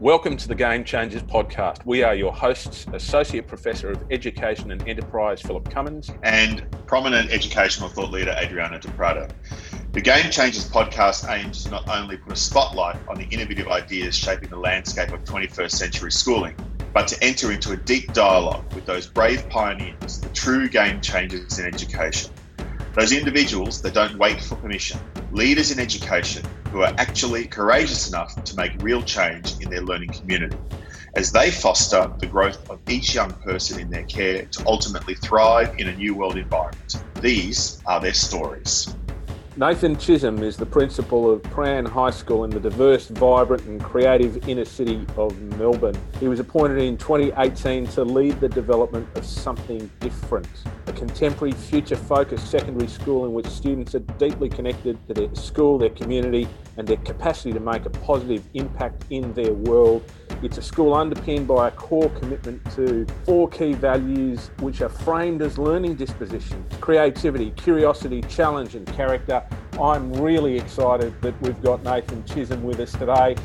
Welcome to the Game Changers podcast. We are your hosts, Associate Professor of Education and Enterprise Philip Cummins, and prominent educational thought leader Adriano Di Prato. The Game Changers podcast aims to not only put a spotlight on the innovative ideas shaping the landscape of 21st century schooling, but to enter into a deep dialogue with those brave pioneers, the true game changers in education. Those individuals that don't wait for permission, leaders in education who are actually courageous enough to make real change in their learning community as they foster the growth of each young person in their care to ultimately thrive in a new world environment. These are their stories. Nathan Chisholm is the principal of Prahran High School in the diverse, vibrant, and creative inner city of Melbourne. He was appointed in 2018 to lead the development of something different a contemporary, future focused secondary school in which students are deeply connected to their school, their community, and their capacity to make a positive impact in their world. It's a school underpinned by a core commitment to four key values, which are framed as learning dispositions creativity, curiosity, challenge, and character. I'm really excited that we've got Nathan Chisholm with us today.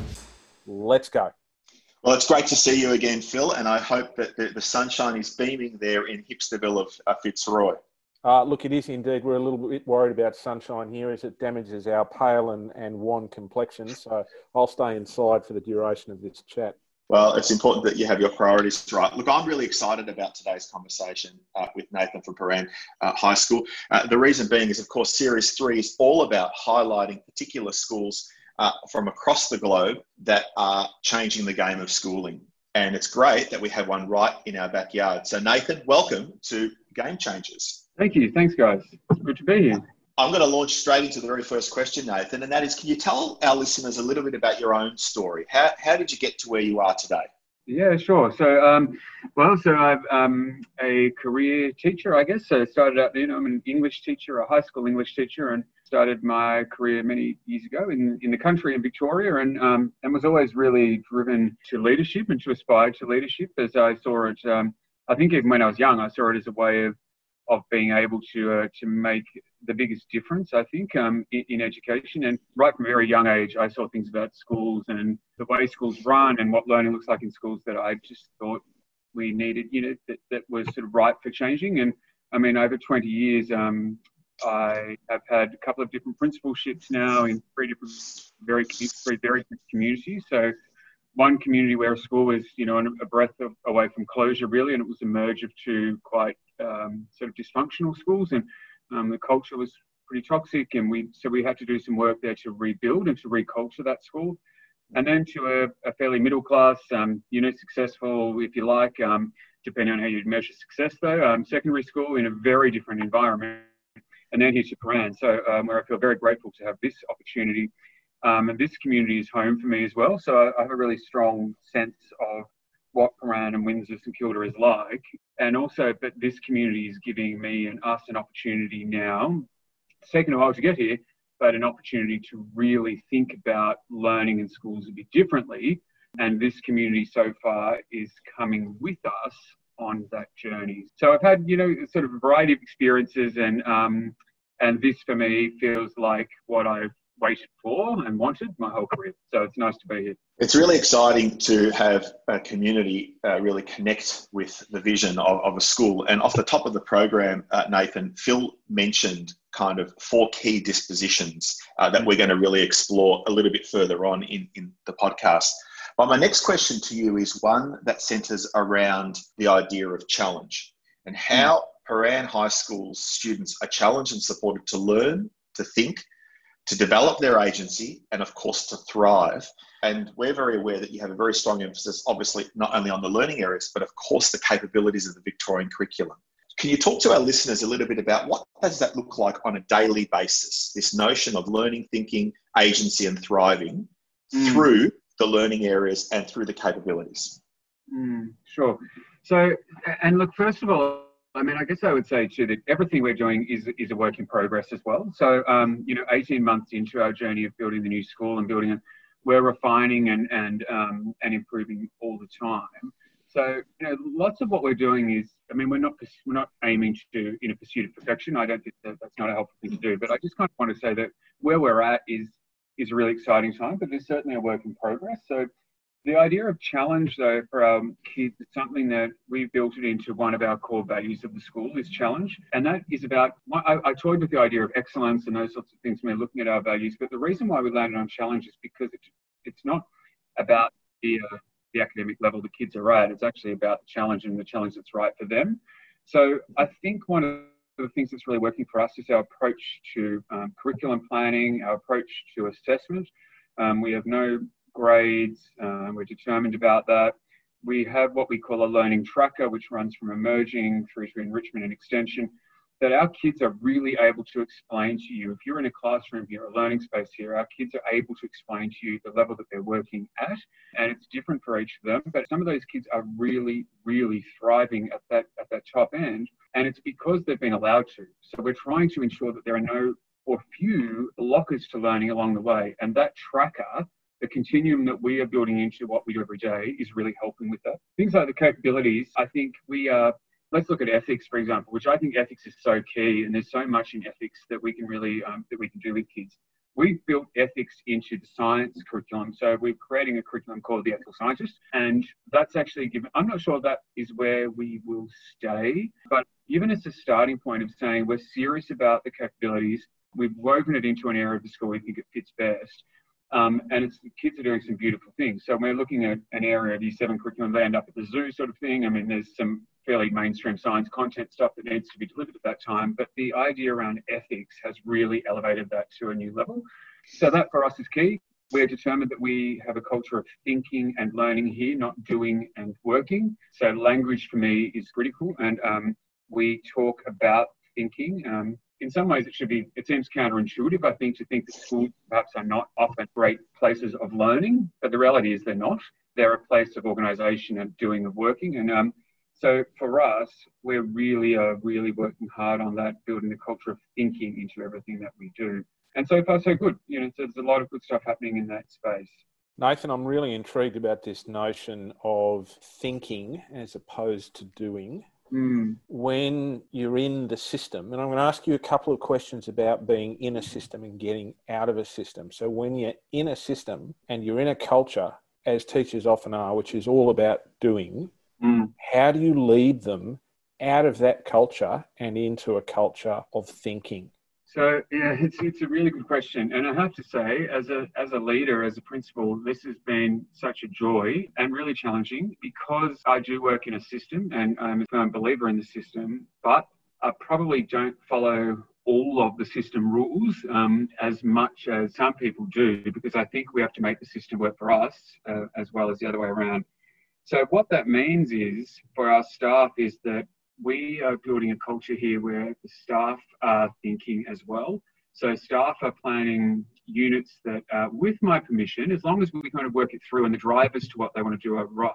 Let's go. Well, it's great to see you again, Phil, and I hope that the, the sunshine is beaming there in Hipsterville of uh, Fitzroy. Uh, look, it is indeed. We're a little bit worried about sunshine here as it damages our pale and, and wan complexion. So I'll stay inside for the duration of this chat. Well, it's important that you have your priorities right. Look, I'm really excited about today's conversation uh, with Nathan from Prahran uh, High School. Uh, the reason being is, of course, Series 3 is all about highlighting particular schools uh, from across the globe that are changing the game of schooling. And it's great that we have one right in our backyard. So, Nathan, welcome to Game Changers. Thank you. Thanks, guys. Good to be here. I'm going to launch straight into the very first question, Nathan, and that is can you tell our listeners a little bit about your own story? How, how did you get to where you are today? Yeah, sure. So, um, well, so I'm um, a career teacher, I guess. So, I started out, you know, I'm an English teacher, a high school English teacher, and started my career many years ago in, in the country in Victoria, and um, and was always really driven to leadership and to aspire to leadership. As I saw it, um, I think even when I was young, I saw it as a way of of being able to uh, to make the biggest difference, I think, um, in, in, education. And right from a very young age, I saw things about schools and the way schools run and what learning looks like in schools that I just thought we needed, you know, that, that was sort of ripe for changing. And I mean, over 20 years, um, I have had a couple of different principalships now in three different, very, very communities. So one community where a school was, you know, a breath of, away from closure, really, and it was a merge of two quite um, sort of dysfunctional schools, and um, the culture was pretty toxic, and we so we had to do some work there to rebuild and to reculture that school, and then to a, a fairly middle class, um, you know, successful, if you like, um, depending on how you measure success, though, um, secondary school in a very different environment, and then here to Prahran, so um, where I feel very grateful to have this opportunity. Um, and this community is home for me as well. So I, I have a really strong sense of what Prahran and Windsor St Kilda is like. And also, but this community is giving me and us an opportunity now. It's taken a while to get here, but an opportunity to really think about learning in schools a bit differently. And this community so far is coming with us on that journey. So I've had, you know, sort of a variety of experiences, and um, and this for me feels like what I've waited for and wanted my whole career. So it's nice to be here. It's really exciting to have a community uh, really connect with the vision of, of, a school. And off the top of the program, uh, Nathan, Phil mentioned kind of four key dispositions uh, that we're going to really explore a little bit further on in, in the podcast. But my next question to you is one that centers around the idea of challenge and how Prahran High School's students are challenged and supported to learn, to think, to develop their agency and, of course, to thrive. And we're very aware that you have a very strong emphasis, obviously, not only on the learning areas, but of course, the capabilities of the Victorian curriculum. Can you talk to our listeners a little bit about what does that look like on a daily basis? This notion of learning, thinking, agency, and thriving mm. through the learning areas and through the capabilities. Mm, sure. So, and look, first of all, I mean, I guess I would say too that everything we're doing is is a work in progress as well. So, um, you know, 18 months into our journey of building the new school and building it, we're refining and and um, and improving all the time. So, you know, lots of what we're doing is, I mean, we're not we're not aiming to in a pursuit of perfection. I don't think that that's not a helpful thing to do. But I just kind of want to say that where we're at is is a really exciting time, but there's certainly a work in progress. So The idea of challenge, though, for our kids is something that we've built it into one of our core values of the school is challenge. And that is about, I, I toyed with the idea of excellence and those sorts of things when we're looking at our values. But the reason why we landed on challenge is because it, it's not about the, uh, the academic level the kids are at. It's actually about the challenge and the challenge that's right for them. So I think one of the things that's really working for us is our approach to um, curriculum planning, our approach to assessment. Um, we have no grades. Uh, we're determined about that. We have what we call a learning tracker, which runs from emerging through to enrichment and extension, that our kids are really able to explain to you. If you're in a classroom here, a learning space here, our kids are able to explain to you the level that they're working at, and it's different for each of them. But some of those kids are really, really thriving at that at that top end, and it's because they've been allowed to. So we're trying to ensure that there are no or few blockers to learning along the way, and that tracker the continuum that we are building into what we do every day is really helping with that. Things like the capabilities, I think we are. Let's look at ethics, for example, which I think ethics is so key, and there's so much in ethics that we can really um, that we can do with kids. We've built ethics into the science curriculum, so we're creating a curriculum called the Ethical Scientist, and that's actually given. I'm not sure that is where we will stay, but given as a starting point of saying we're serious about the capabilities, we've woven it into an area of the school we think it fits best. Um, and it's the kids are doing some beautiful things. So we're looking at an area of Year 7 curriculum, they end up at the zoo sort of thing. I mean, there's some fairly mainstream science content stuff that needs to be delivered at that time, but the idea around ethics has really elevated that to a new level. So that for us is key. We're determined that we have a culture of thinking and learning here, not doing and working. So language for me is critical, and um, we talk about thinking. Um, in some ways it should be it seems counterintuitive i think to think that schools perhaps are not often great places of learning but the reality is they're not. They're a place of organization and doing of working and um, so for us we're really uh, really working hard on that building the culture of thinking into everything that we do. And so far so good. You know there's a lot of good stuff happening in that space. Nathan, I'm really intrigued about this notion of thinking as opposed to doing. Mm. When you're in the system, and I'm going to ask you a couple of questions about being in a system and getting out of a system. So, when you're in a system and you're in a culture, as teachers often are, which is all about doing, mm. how do you lead them out of that culture and into a culture of thinking? So yeah, it's it's a really good question, and I have to say, as a as a leader, as a principal, this has been such a joy and really challenging because I do work in a system, and I'm a firm believer in the system, but I probably don't follow all of the system rules um, as much as some people do, because I think we have to make the system work for us uh, as well as the other way around. So what that means is for our staff is that we are building a culture here where the staff are thinking as well. So staff are planning units that, uh, with my permission, as long as we kind of work it through and the drivers to what they want to do are right,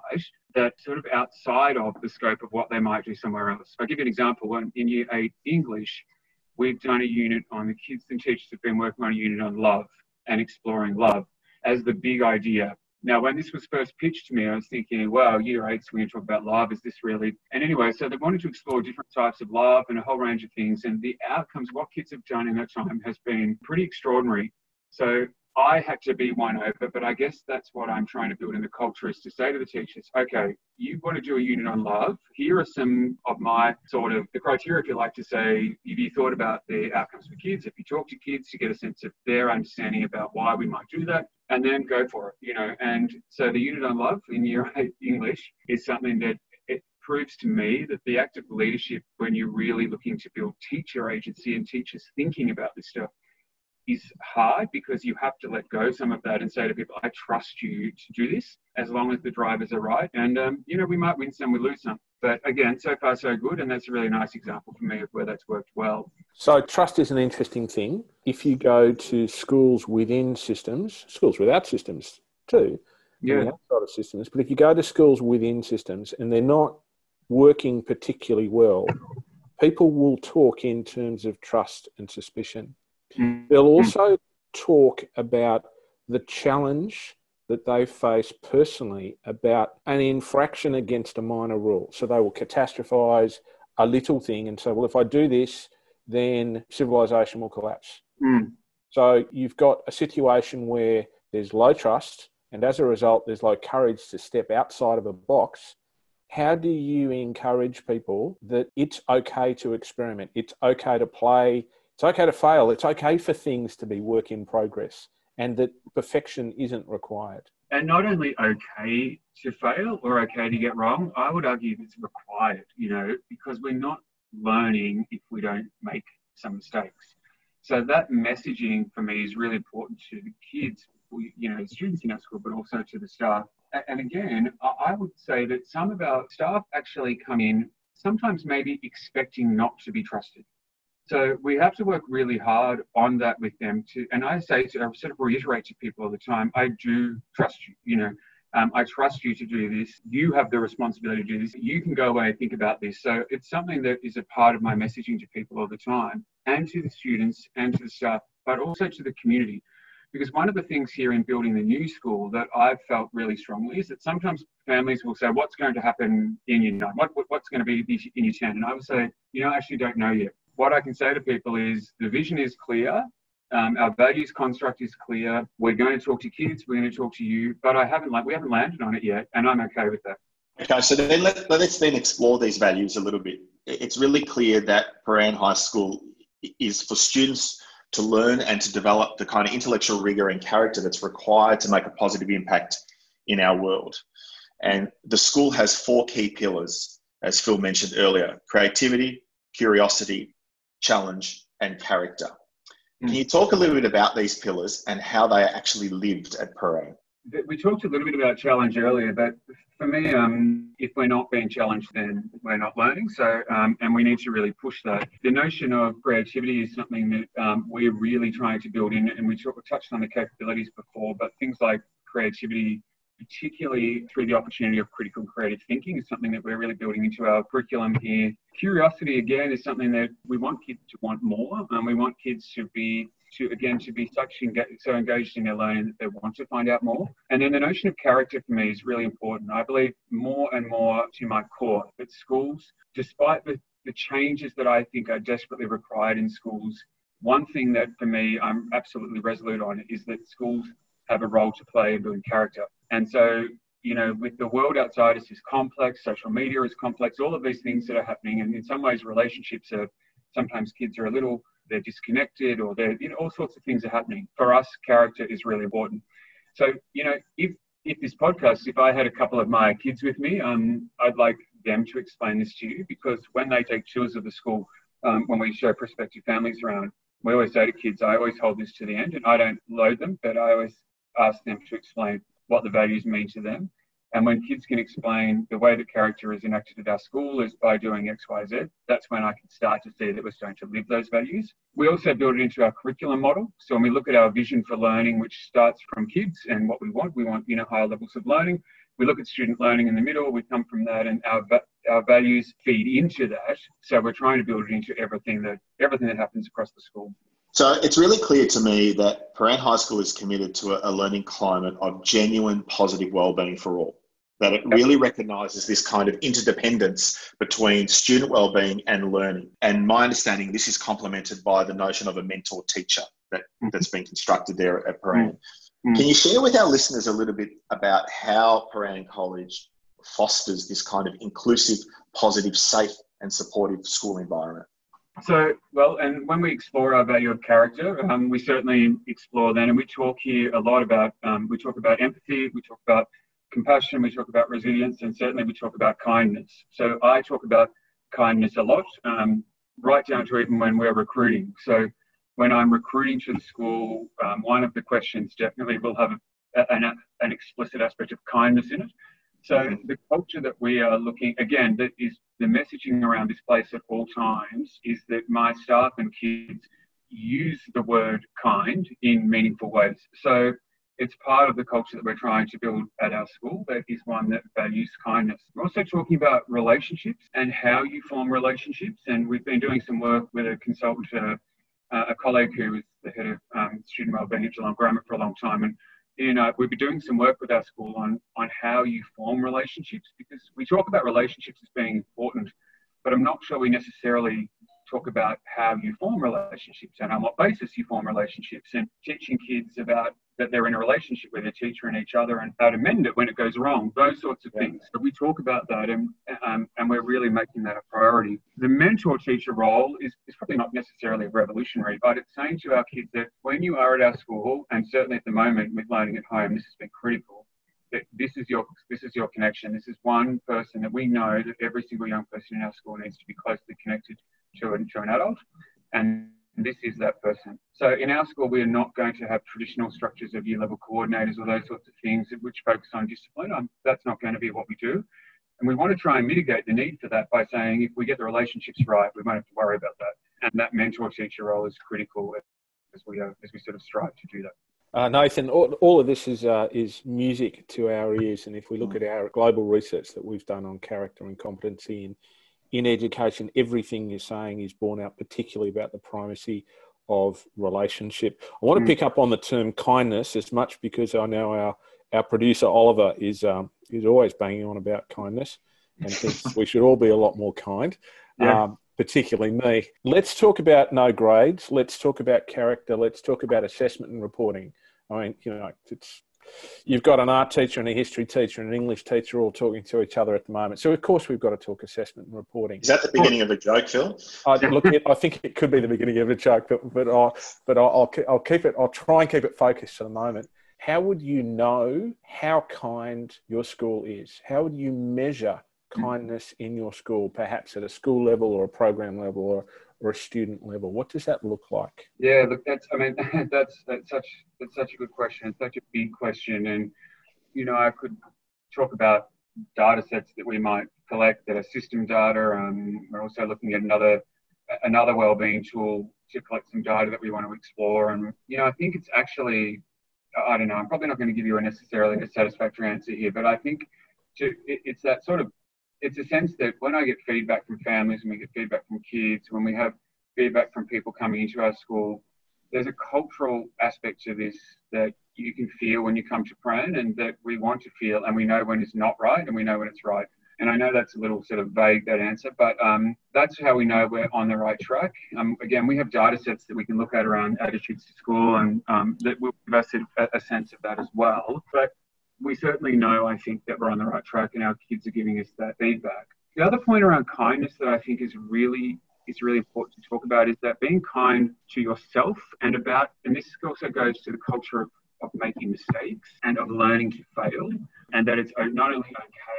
that sort of outside of the scope of what they might do somewhere else. I'll give you an example. In year eight English, we've done a unit on the kids and teachers have been working on a unit on love and exploring love as the big idea now, when this was first pitched to me, I was thinking, wow, year eight, so we're going to talk about love. Is this really? And anyway, so they wanted to explore different types of love and a whole range of things. And the outcomes, what kids have done in that time has been pretty extraordinary. So I had to be won over, but I guess that's what I'm trying to build in the culture is to say to the teachers, okay, you want to do a unit on love. Here are some of my sort of the criteria, if you like to say, if you thought about the outcomes for kids, if you talk to kids to get a sense of their understanding about why we might do that, and then go for it, you know. And so the unit on love in year eight English is something that it proves to me that the act of leadership, when you're really looking to build teacher agency and teachers thinking about this stuff, is hard because you have to let go some of that and say to people, I trust you to do this as long as the drivers are right. And, um, you know, we might win some, we lose some. But again, so far, so good. And that's a really nice example for me of where that's worked well. So, trust is an interesting thing. If you go to schools within systems, schools without systems too, yeah. outside of systems, but if you go to schools within systems and they're not working particularly well, people will talk in terms of trust and suspicion. They'll also talk about the challenge that they face personally about an infraction against a minor rule. So they will catastrophize a little thing and say, well, if I do this, then civilization will collapse. Mm. So you've got a situation where there's low trust And as a result, there's like courage to step outside of a box. How do you encourage people that it's okay to experiment? It's okay to play. It's okay to fail. It's okay for things to be work in progress and that perfection isn't required. And not only okay to fail or okay to get wrong, I would argue it's required, you know, because we're not learning if we don't make some mistakes. So that messaging for me is really important to the kids, you know, students in our school, but also to the staff. And again, I would say that some of our staff actually come in sometimes maybe expecting not to be trusted. So we have to work really hard on that with them to, and I say to, I sort of reiterate to people all the time, I do trust you, you know, um, I trust you to do this. You have the responsibility to do this. You can go away and think about this. So it's something that is a part of my messaging to people all the time and to the students and to the staff, but also to the community. Because one of the things here in building the new school that I've felt really strongly is that sometimes families will say, What's going to happen in year nine? What, what, what's going to be in year 10? And I would say, You know, I actually don't know yet. What I can say to people is the vision is clear um, our values construct is clear. We're going to talk to kids. We're going to talk to you, but I haven't like we haven't landed on it yet, and I'm okay with that. Okay, so then let, let's then explore these values a little bit. It's really clear that Prahran High School is for students to learn and to develop the kind of intellectual rigor and character that's required to make a positive impact in our world. And the school has four key pillars, as Phil mentioned earlier creativity, curiosity, challenge, and character. Can you talk a little bit about these pillars and how they actually lived at Prahran? We talked a little bit about challenge earlier, but for me, um, if we're not being challenged, then we're not learning. So, um, and we need to really push that. The notion of creativity is something that um, we're really trying to build in, and we touched on the capabilities before, but things like creativity particularly through the opportunity of critical creative thinking is something that we're really building into our curriculum here. Curiosity, again, is something that we want kids to want more. and we want kids to be to again to be such so engaged in their learning that they want to find out more. And then the notion of character for me is really important. I believe more and more to my core that schools, despite the, the changes that I think are desperately required in schools, one thing that for me I'm absolutely resolute on is that schools have a role to play in building character. And so, you know, with the world outside us is complex, social media is complex, all of these things that are happening. And in some ways, relationships are sometimes kids are a little, they're disconnected or they're, you know, all sorts of things are happening. For us, character is really important. So, you know, if, if this podcast, if I had a couple of my kids with me, um, I'd like them to explain this to you because when they take tours of the school, um, when we show prospective families around, we always say to kids, I always hold this to the end and I don't load them, but I always ask them to explain what the values mean to them. And when kids can explain the way that character is enacted at our school is by doing X, Y, Z, that's when I can start to see that we're starting to live those values. We also build it into our curriculum model. So when we look at our vision for learning, which starts from kids and what we want, we want you know higher levels of learning. We look at student learning in the middle. We come from that, and our our values feed into that. So we're trying to build it into everything that everything that happens across the school. So it's really clear to me that Prahran High School is committed to a, a learning climate of genuine positive well-being for all. That it really recognises this kind of interdependence between student well-being and learning. And my understanding, this is complemented by the notion of a mentor teacher that, mm-hmm. that's been constructed there at Prahran. Mm-hmm. Can you share with our listeners a little bit about how Prahran College fosters this kind of inclusive, positive, safe, and supportive school environment? So, well, and when we explore our value of character, um, we certainly explore that, and we talk here a lot about, um, we talk about empathy, we talk about compassion, we talk about resilience, and certainly we talk about kindness. So I talk about kindness a lot, um, right down to even when we're recruiting. So when I'm recruiting to the school, um, one of the questions definitely will have a, an, an explicit aspect of kindness in it. So the culture that we are looking again, that is the messaging around this place at all times is that my staff and kids use the word kind in meaningful ways. So it's part of the culture that we're trying to build at our school that is one that values kindness. We're also talking about relationships and how you form relationships. And we've been doing some work with a consultant, uh, a colleague who is the head of um, student wellbeing at Geelong Grammar for a long time. And you know, we'll be doing some work with our school on, on how you form relationships because we talk about relationships as being important, but I'm not sure we necessarily talk about how you form relationships and on what basis you form relationships and teaching kids about that they're in a relationship with a teacher and each other and how to mend it when it goes wrong, those sorts of yeah. things. But we talk about that and, um, and we're really making that a priority. The mentor teacher role is, is probably not necessarily revolutionary, but it's saying to our kids that when you are at our school, and certainly at the moment with learning at home, this has been critical. That this is your this is your connection. This is one person that we know that every single young person in our school needs to be closely connected to an, to an adult, and this is that person. So in our school, we are not going to have traditional structures of year level coordinators or those sorts of things which focus on discipline. Um, that's not going to be what we do. And we want to try and mitigate the need for that by saying if we get the relationships right, we won't have to worry about that. And that mentor teacher role is critical as we, uh, as we sort of strive to do that. Uh, Nathan, all, all, of this is uh, is music to our ears, and if we look at our global research that we've done on character and competency in in education, everything you're saying is borne out, particularly about the primacy of relationship. I want to mm. pick up on the term kindness as much because I know our our producer Oliver is um, is always banging on about kindness and thinks we should all be a lot more kind. Yeah. Um, particularly me. Let's talk about no grades. Let's talk about character. Let's talk about assessment and reporting. I mean, you know, it's you've got an art teacher and a history teacher and an English teacher all talking to each other at the moment. So of course we've got to talk assessment and reporting. Is that the beginning of a joke, Phil? I, look, I think it could be the beginning of a joke, but but I'll but I'll, I'll keep it. I'll try and keep it focused for the moment. How would you know how kind your school is? How would you measure kindness in your school, perhaps at a school level or a program level or or a student level? What does that look like? Yeah, look, that's I mean that's that's such that's such a good question. It's such a big question, and you know I could talk about data sets that we might collect that are system data. Um, we're also looking at another another wellbeing tool to collect some data that we want to explore. And you know I think it's actually I don't know. I'm probably not going to give you a necessarily a satisfactory answer here, but I think to, it, it's that sort of it's a sense that when I get feedback from families and we get feedback from kids, when we have feedback from people coming into our school, there's a cultural aspect to this that you can feel when you come to Prahran and that we want to feel and we know when it's not right and we know when it's right. And I know that's a little sort of vague, that answer, but um, that's how we know we're on the right track. Um, again, we have data sets that we can look at around attitudes to school and um, that will give us a, a sense of that as well. But we certainly know, I think, that we're on the right track and our kids are giving us that feedback. The other point around kindness that I think is really is really important to talk about is that being kind to yourself and about, and this also goes to the culture of, of making mistakes and of learning to fail, and that it's not only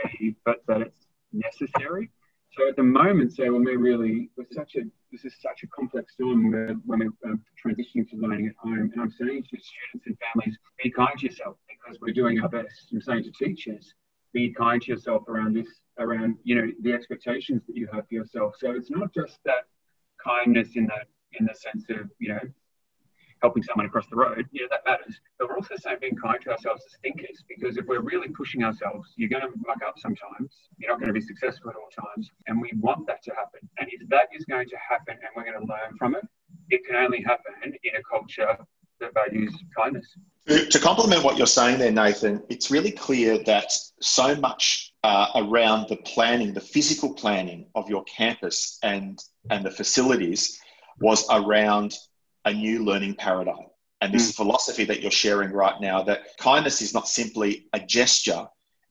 okay, but that it's necessary. So at the moment, say when we're really, we're such a, this is such a complex time when we're um, transitioning to learning at home. And I'm saying to students and families, be kind to yourself because we're doing our best. I'm saying to teachers, be kind to yourself around this, around, you know, the expectations that you have for yourself. So it's not just that kindness in that, in the sense of, you know, helping someone across the road, yeah, that matters. But we're also saying being kind to ourselves as thinkers, because if we're really pushing ourselves, you're going to muck up sometimes. You're not going to be successful at all times. And we want that to happen. And if that is going to happen and we're going to learn from it, it can only happen in a culture that values kindness. To complement what you're saying there, Nathan, it's really clear that so much uh, around the planning, the physical planning of your campus and, and the facilities was around a new learning paradigm. And this mm. philosophy that you're sharing right now that kindness is not simply a gesture,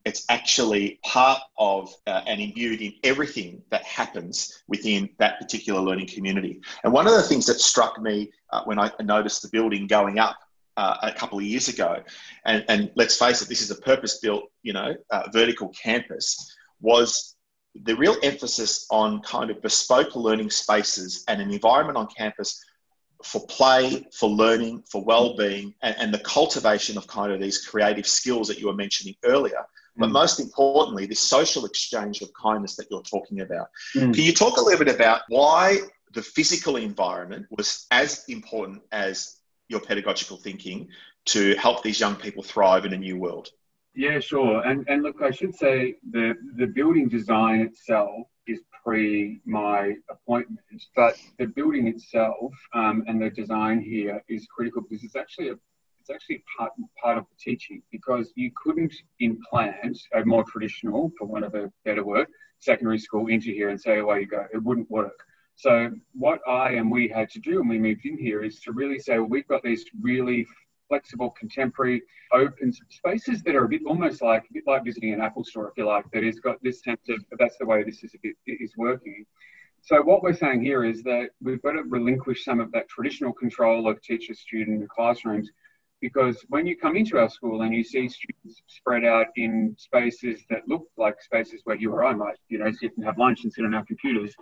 it's actually part of uh, and imbued in everything that happens within that particular learning community. And one of the things that struck me uh, when I noticed the building going up uh, a couple of years ago, and, and, let's face it, this is a purpose-built, you know, uh, vertical campus, was the real emphasis on kind of bespoke learning spaces and an environment on campus for play, for learning, for well-being, and, and, the cultivation of kind of these creative skills that you were mentioning earlier. But mm. most importantly, this social exchange of kindness that you're talking about. Mm. Can you talk a little bit about why the physical environment was as important as your pedagogical thinking to help these young people thrive in a new world? Yeah, sure. And and look, I should say the the building design itself pre my appointment, but the building itself um, and the design here is critical because it's actually a it's actually part part of the teaching because you couldn't implant a more traditional, for want of a better word, secondary school into here and say away you go. It wouldn't work. So what I and we had to do when we moved in here is to really say, well, we've got these really flexible, contemporary, open spaces that are a bit almost like a bit like visiting an Apple store, if you like, that has got this sense of that's the way this is bit is working. So what we're saying here is that we've got to relinquish some of that traditional control of teacher, student, and classrooms because when you come into our school and you see students spread out in spaces that look like spaces where you or I might, you know, sit and have lunch and sit on our computers,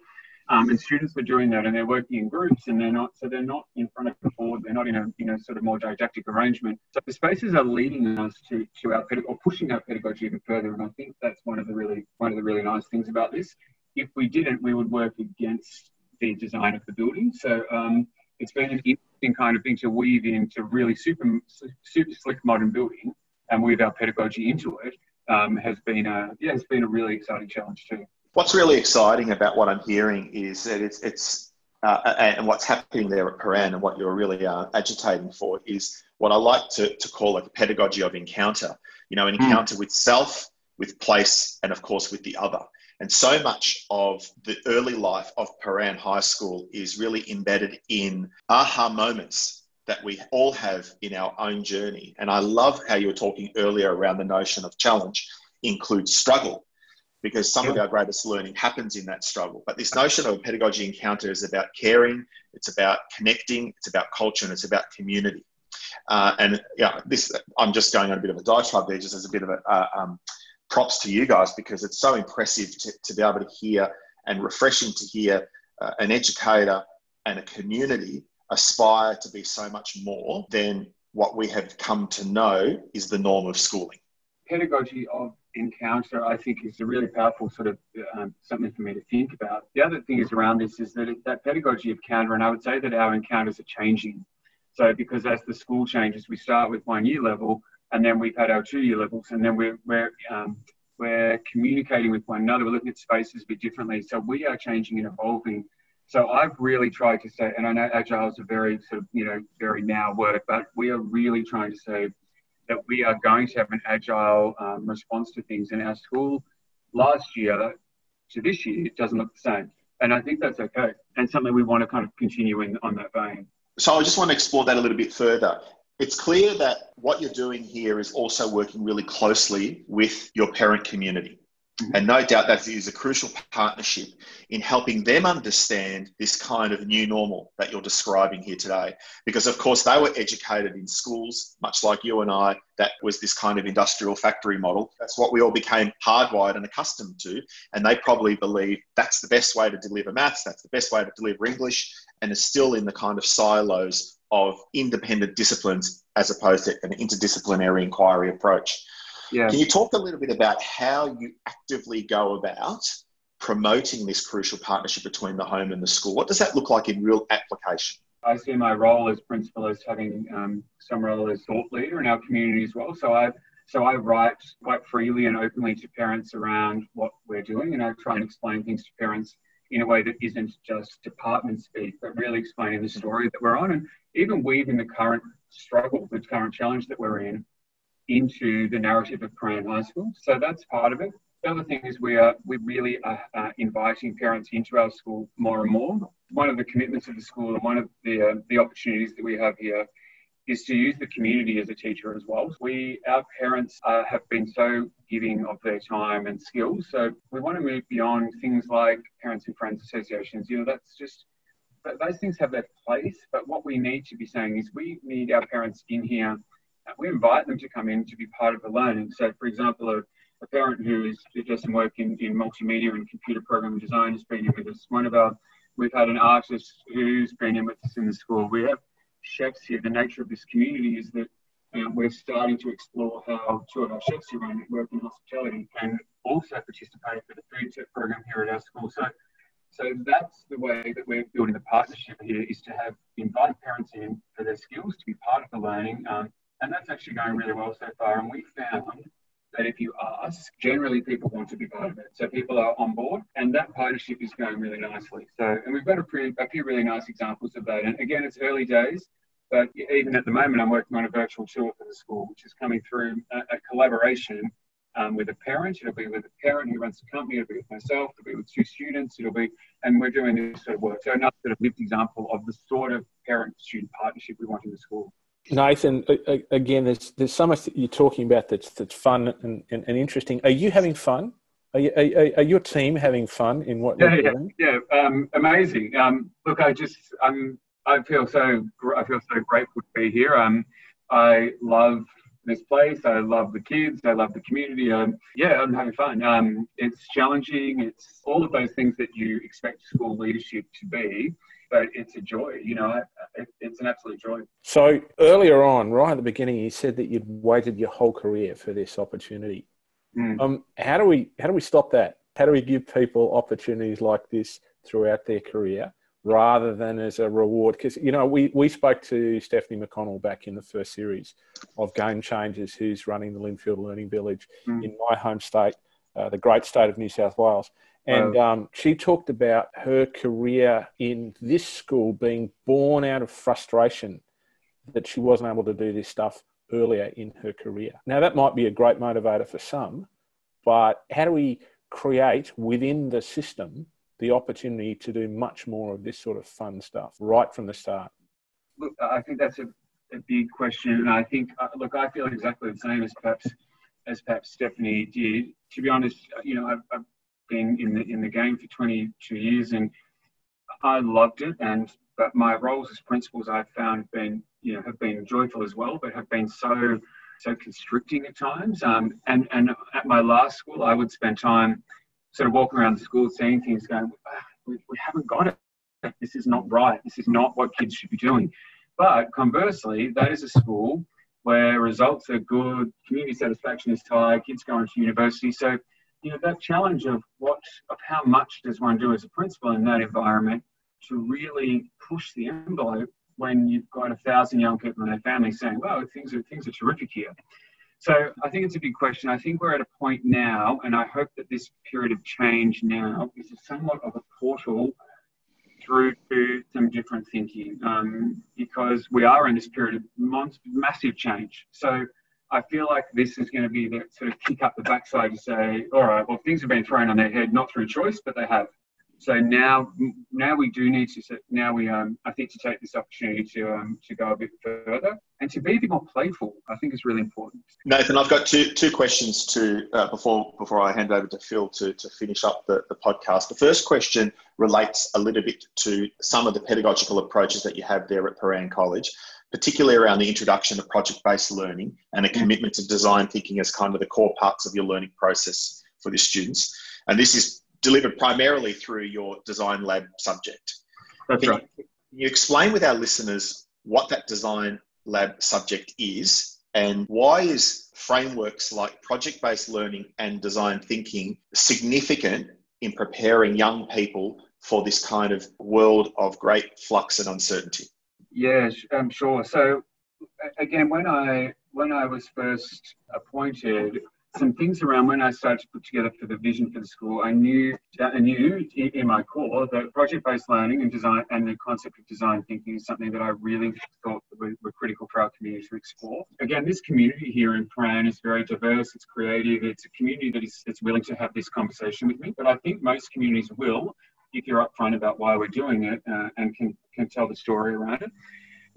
um, and students are doing that and they're working in groups and they're not, so they're not in front of the board, they're not in a, you know, sort of more didactic arrangement. So the spaces are leading us to, to our pedagogy or pushing our pedagogy even further. And I think that's one of the really, one of the really nice things about this. If we didn't, we would work against the design of the building. So um, it's been an interesting kind of thing to weave into really super, super slick modern building and weave our pedagogy into it. Um, has been a yeah, it's been a really exciting challenge too. What's really exciting about what I'm hearing is that it's, it's uh, and what's happening there at Prahran and what you're really uh, agitating for is what I like to, to call like a pedagogy of encounter. You know, an hmm. encounter mm. with self, with place, and of course with the other. And so much of the early life of Prahran High School is really embedded in aha moments that we all have in our own journey. And I love how you were talking earlier around the notion of challenge includes struggle because some of our greatest learning happens in that struggle. But this notion of a pedagogy encounter is about caring, it's about connecting, it's about culture, and it's about community. Uh, and yeah, this I'm just going on a bit of a diatribe there, just as a bit of a uh, um, props to you guys because it's so impressive to, to be able to hear and refreshing to hear uh, an educator and a community aspire to be so much more than what we have come to know is the norm of schooling. Pedagogy of encounter, I think, is a really powerful sort of um, something for me to think about. The other thing is around this is that that pedagogy of counter, and I would say that our encounters are changing. So, because as the school changes, we start with one year level, and then we've had our two year levels, and then we're we're um, we're communicating with one another. We're looking at spaces a bit differently. So we are changing and evolving. So I've really tried to say, and I know agile is a very sort of you know very now word, but we are really trying to say that we are going to have an agile um, response to things. In our school last year to this year, it doesn't look the same. And I think that's okay and something we want to kind of continue in on that vein. So I just want to explore that a little bit further. It's clear that what you're doing here is also working really closely with your parent community. Mm-hmm. And no doubt that is a crucial partnership in helping them understand this kind of new normal that you're describing here today. Because, of course, they were educated in schools, much like you and I, that was this kind of industrial factory model. That's what we all became hardwired and accustomed to. And they probably believe that's the best way to deliver maths, that's the best way to deliver English, and is still in the kind of silos of independent disciplines as opposed to an interdisciplinary inquiry approach. Yeah. Can you talk a little bit about how you actively go about promoting this crucial partnership between the home and the school? What does that look like in real application? I see my role as principal as having um, some role as thought leader in our community as well. So I so I write quite freely and openly to parents around what we're doing, and I try and explain things to parents in a way that isn't just department speak, but really explaining the story that we're on, and even weaving the current struggle, the current challenge that we're in, into the narrative of Prahran High School. So that's part of it. The other thing is we are we really are uh, inviting parents into our school more and more. One of the commitments of the school and one of the uh, the opportunities that we have here is to use the community as a teacher as well. We our parents uh, have been so giving of their time and skills, so we want to move beyond things like parents and friends associations. You know, that's just those things have their place, but what we need to be saying is we need our parents in here we invite them to come in to be part of the learning. So, for example, a, a parent who is who does some work in, in multimedia and computer programming design has been in with us. One of our we've had an artist who's been in with us in the school. We have chefs here. The nature of this community is that um, we're starting to explore how two of our chefs who run work in hospitality can also participate with the food tech program here at our school. So so that's the way that we're building the partnership here is to have invited parents in for their skills to be part of the learning, um, and that's actually going really well so far. And we found that if you ask, generally people want to be part of it. So people are on board and that partnership is going really nicely. So, and we've got a, a few really nice examples of that. And again, it's early days, but even at the moment, I'm working on a virtual tour for the school, which is coming through a, a collaboration um, with a parent. It'll be with a parent who runs the company. It'll be with myself. It'll be with two students. It'll be, and we're doing this sort of work. So another sort of lived example of the sort of parent-student partnership we want in the school. Nathan, again, there's there's so much that you're talking about that's that's fun and, and, and interesting. Are you having fun? Are, you, are, are, your team having fun in what yeah, yeah, doing? Yeah, um, amazing. Um, look, I just I'm I feel so I feel so grateful to be here. Um, I love this place. I love the kids. I love the community. Um, yeah, I'm having fun. Um, it's challenging. It's all of those things that you expect school leadership to be but it's a joy. You know, it, it's an absolute joy. So earlier on, right at the beginning, you said that you'd waited your whole career for this opportunity. Mm. Um, how do we how do we stop that? How do we give people opportunities like this throughout their career? rather than as a reward. Because, you know, we, we spoke to Stephanie McConnell back in the first series of Game Changers, who's running the Lindfield Learning Village mm. in my home state, uh, the great state of New South Wales. And um, she talked about her career in this school being born out of frustration that she wasn't able to do this stuff earlier in her career. Now, that might be a great motivator for some, but how do we create within the system the opportunity to do much more of this sort of fun stuff right from the start? Look, I think that's a, a big question. And I think, uh, look, I feel exactly the same as perhaps as perhaps Stephanie did. To be honest, you know, I've, I've been in the in the game for 22 years, and I loved it. And but my roles as principals, I've found been you know have been joyful as well, but have been so so constricting at times. Um, and and at my last school, I would spend time sort of walking around the school, seeing things, going, ah, we, we haven't got it. This is not right. This is not what kids should be doing. But conversely, that is a school where results are good, community satisfaction is high, kids going to university. So you know, that challenge of what, of how much does one do as a principal in that environment to really push the envelope when you've got a thousand young people and their families saying, "Well, things are things are terrific here." So I think it's a big question. I think we're at a point now, and I hope that this period of change now is somewhat of a portal through to some different thinking, um, because we are in this period of massive change. So I feel like this is going to be the sort of kick up the backside to say, all right, well, things have been thrown on their head, not through choice, but they have. So now, now we do need to. Now we, um, I think, to take this opportunity to um, to go a bit further and to be a bit more playful. I think is really important. Nathan, I've got two two questions to uh, before before I hand over to Phil to to finish up the, the podcast. The first question relates a little bit to some of the pedagogical approaches that you have there at Prahran College particularly around the introduction of project based learning and a commitment to design thinking as kind of the core parts of your learning process for the students. And this is delivered primarily through your design lab subject. That's can right. You, can you explain with our listeners what that design lab subject is and why is frameworks like project based learning and design thinking significant in preparing young people for this kind of world of great flux and uncertainty? Yeah, I'm sure. So again, when I when I was first appointed, some things around when I started to put together for the vision for the school, I knew I knew in my core that project-based learning and design and the concept of design thinking is something that I really thought were, critical for our community to explore. Again, this community here in Prahran is very diverse. It's creative. It's a community that is that's willing to have this conversation with me. But I think most communities will, if you're upfront about why we're doing it uh, and can, can tell the story around it.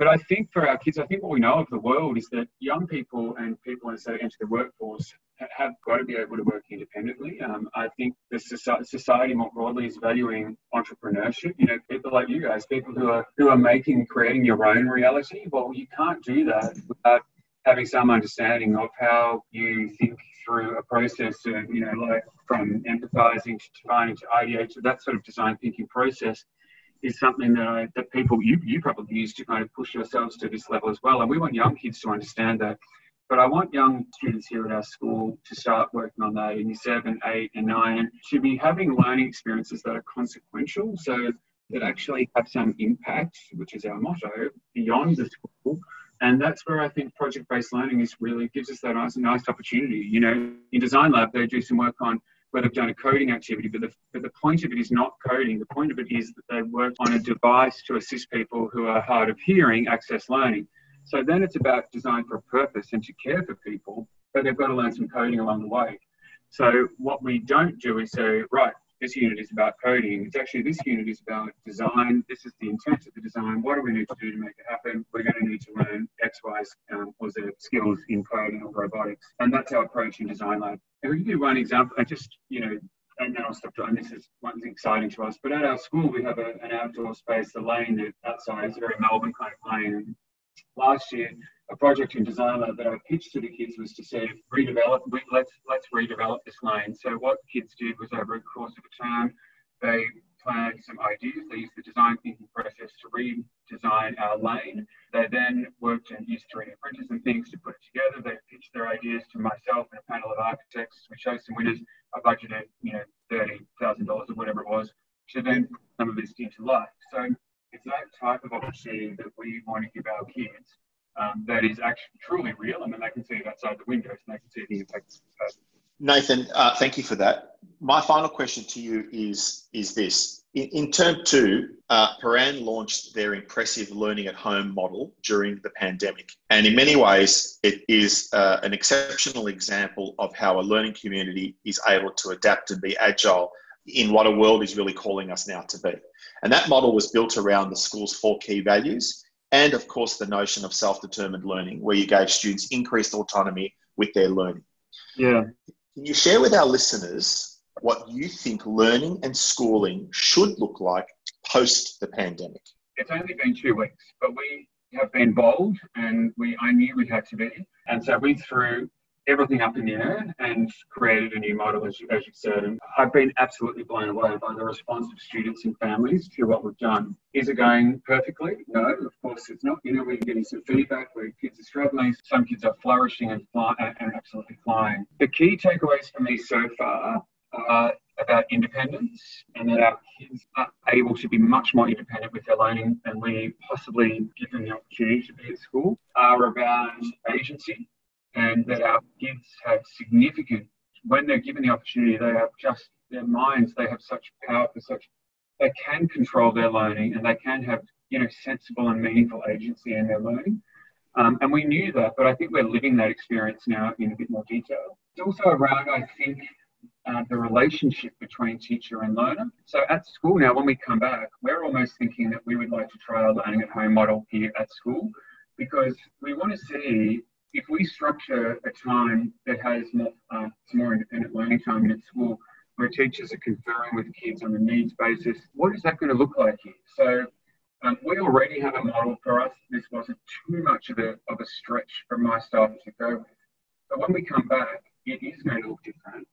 But I think for our kids, I think what we know of the world is that young people and people as they enter the workforce have got to be able to work independently. Um, I think the society more broadly is valuing entrepreneurship. You know, people like you guys, people who are who are making, creating your own reality. Well, you can't do that without having some understanding of how you think through a process of, you know, like from empathizing to defining to ideate to that sort of design thinking process is something that I, that people you you probably use to kind of push yourselves to this level as well. And we want young kids to understand that. But I want young students here at our school to start working on that in year seven, eight, and nine, to be having learning experiences that are consequential, so that actually have some impact, which is our motto, beyond the school. And that's where I think project-based learning is really gives us that nice, nice opportunity. You know, in Design Lab, they do some work on where they've done a coding activity, but the, but the point of it is not coding. The point of it is that they work on a device to assist people who are hard of hearing access learning. So then it's about design for a purpose and to care for people, but they've got to learn some coding along the way. So what we don't do is say, right, this unit is about coding. It's actually this unit is about design. This is the intent of the design. What do we need to do to make it happen? We're going to need to learn X, Y, um, or Z skills in coding or robotics. And that's our approach in Design Lab. And we can do one example. I just, you know, and then I'll stop doing this is one's exciting to us. But at our school, we have a, an outdoor space, the lane that outside is very Melbourne kind of lane. Last year, a project in Design Lab that I pitched to the kids was to say redevelop. Let's let's redevelop this lane. So what kids did was over the course of a term, they planned some ideas. They used the design thinking process to redesign our lane. They then worked and used 3D printers and things to put it together. They pitched their ideas to myself and a panel of architects. We chose some winners. I budgeted, you know, thirty thousand dollars or whatever it was to then put some of this into life. So that type of opportunity that we want to give our kids um, that is actually truly real, and mean, they can see it outside the windows and they can see the impact. Nathan, uh, thank you for that. My final question to you is, is this. In, in term two, uh, Prahran launched their impressive learning at home model during the pandemic. And in many ways, it is uh, an exceptional example of how a learning community is able to adapt and be agile in what a world is really calling us now to be. And that model was built around the school's four key values and of course the notion of self-determined learning where you gave students increased autonomy with their learning. Yeah. Can you share with our listeners what you think learning and schooling should look like post the pandemic? It's only been two weeks but we have been bold and we i knew we had to be. And so we threw everything up in the air and created a new model, as you, as you said. And I've been absolutely blown away by the response of students and families to what we've done. Is it going perfectly? No, of course it's not. You know, we're getting some feedback where kids are struggling. Some kids are flourishing and, fly, and absolutely flying. The key takeaways for me so far are about independence and that our kids are able to be much more independent with their learning than we possibly give them the opportunity to be at school are about agency and that our kids have significant, when they're given the opportunity, they have just their minds, they have such power for such, they can control their learning and they can have, you know, sensible and meaningful agency in their learning. Um, and we knew that, but I think we're living that experience now in a bit more detail. It's also around, I think, uh, the relationship between teacher and learner. So at school now, when we come back, we're almost thinking that we would like to try a learning at home model here at school because we want to see if we structure a time that has more, uh, some more independent learning time in school, where teachers are conferring with kids on a needs basis, what is that going to look like here? So um, we already have a model for us. This wasn't too much of a, of a stretch for my staff to go with. But when we come back, it is going to look different.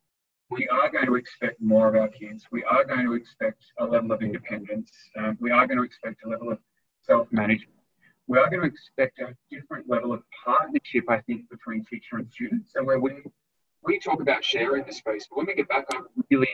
We are going to expect more of our kids. We are going to expect a level of independence. Um, we are going to expect a level of self-management we are going to expect a different level of partnership, I think, between teacher and student. So where we we talk about sharing the space, but when we get back, I really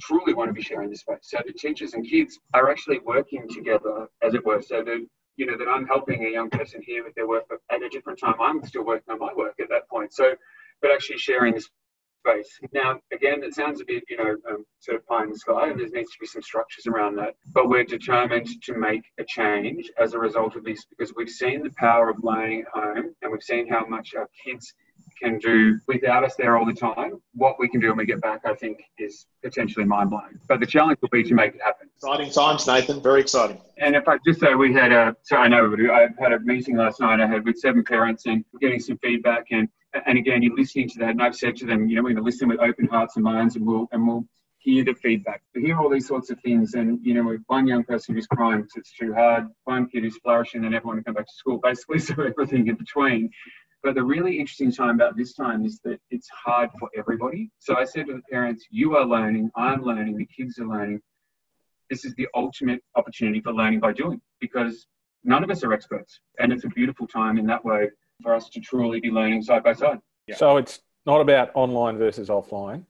truly want to be sharing the space. So the teachers and kids are actually working together, as it were. So that you know that I'm helping a young person here with their work, but at a different time, I'm still working on my work at that point. So, but actually sharing this space. Now, again, it sounds a bit, you know, um, sort of pie in the sky, and there needs to be some structures around that. But we're determined to make a change as a result of this because we've seen the power of learning at home, and we've seen how much our kids can do without us there all the time. What we can do when we get back, I think, is potentially mind blowing. But the challenge will be to make it happen. Exciting times, Nathan. Very exciting. And if I just say we had a, so I know I had a meeting last night. I had with seven parents and getting some feedback and and again, you're listening to that, and I've said to them, you know, we're going to listen with open hearts and minds, and we'll and we'll hear the feedback. We hear all these sorts of things, and you know, one young person who's crying because it's too hard, one kid who's flourishing, and everyone to come back to school, basically, so everything in between. But the really interesting time about this time is that it's hard for everybody. So I said to the parents, you are learning, I'm learning, the kids are learning. This is the ultimate opportunity for learning by doing because none of us are experts. And it's a beautiful time in that way for us to truly be learning side by side. Yeah. So it's not about online versus offline.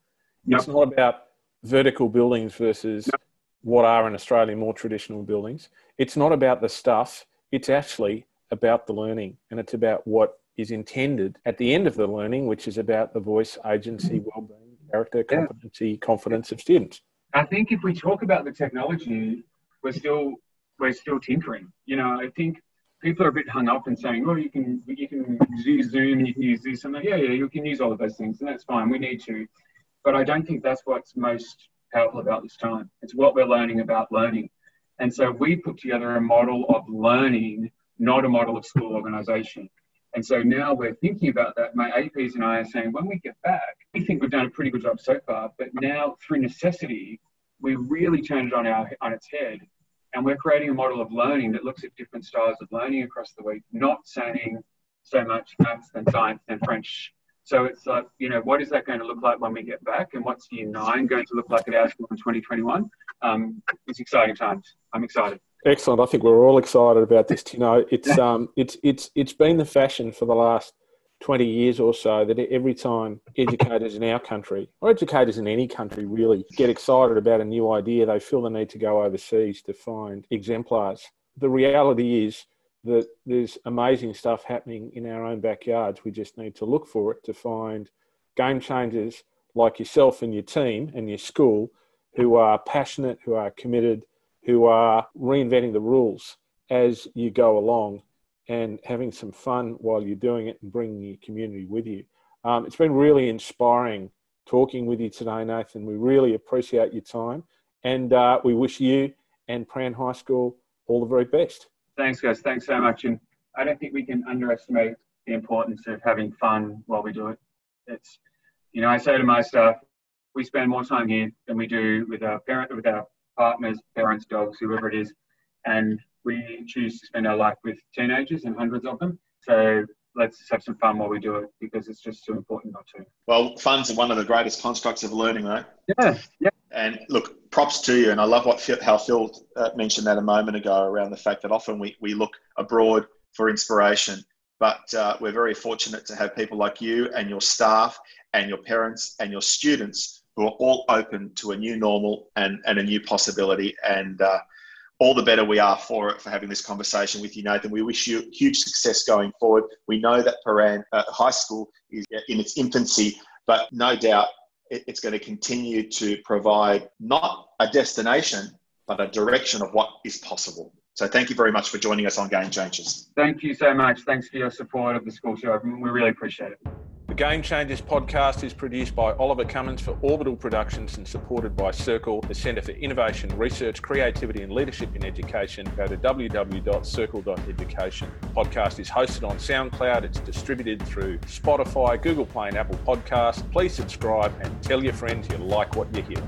Nope. It's not about vertical buildings versus nope. what are in Australia more traditional buildings. It's not about the stuff. It's actually about the learning and it's about what is intended at the end of the learning, which is about the voice, agency, mm-hmm. well-being, character, competency, confidence of students. I think if we talk about the technology, we're still we're still tinkering. You know, I think people are a bit hung up and saying, "Oh, you can you can use Zoom you can use this." and like, "Yeah, yeah, you can use all of those things, and that's fine. We need to." But I don't think that's what's most powerful about this time. It's what we're learning about learning. And so we put together a model of learning, not a model of school organization. And so now we're thinking about that. My APs and I are saying, when we get back, we think we've done a pretty good job so far, but now through necessity, we really turned it on our on its head. And we're creating a model of learning that looks at different styles of learning across the week, not saying so much maths and science and French. So it's like, you know, what is that going to look like when we get back? And what's year nine going to look like at our school in 2021? Um, it's exciting times. I'm excited. Excellent. I think we're all excited about this. You know, it's um, it's it's it's been the fashion for the last twenty years or so that every time educators in our country, or educators in any country really, get excited about a new idea, they feel the need to go overseas to find exemplars. The reality is that there's amazing stuff happening in our own backyards. We just need to look for it to find game changers like yourself and your team and your school who are passionate, who are committed who are reinventing the rules as you go along and having some fun while you're doing it and bringing your community with you. Um, it's been really inspiring talking with you today, Nathan. We really appreciate your time and uh, we wish you and Prahran High School all the very best. Thanks, guys. Thanks so much. And I don't think we can underestimate the importance of having fun while we do it. It's, you know, I say to my staff, we spend more time here than we do with our parent, with our partners, parents, dogs, whoever it is. And we choose to spend our life with teenagers and hundreds of them. So let's have some fun while we do it because it's just too important not to. Well, fun's one of the greatest constructs of learning, right? Yeah, yeah. And look, props to you. And I love what how Phil uh, mentioned that a moment ago around the fact that often we, we look abroad for inspiration. But uh, we're very fortunate to have people like you and your staff and your parents and your students who are all open to a new normal and, and a new possibility. And uh, all the better we are for it for having this conversation with you, Nathan. We wish you huge success going forward. We know that Prahran uh, High School is in its infancy, but no doubt it's going to continue to provide not a destination, but a direction of what is possible. So thank you very much for joining us on Game Changers. Thank you so much. Thanks for your support of the school show. We really appreciate it. Game Changers podcast is produced by Oliver Cummins for Orbital Productions and supported by Circle, the Centre for Innovation, Research, Creativity and Leadership in Education. Go to www.circle.education. The podcast is hosted on SoundCloud. It's distributed through Spotify, Google Play and Apple Podcasts. Please subscribe and tell your friends you like what you hear.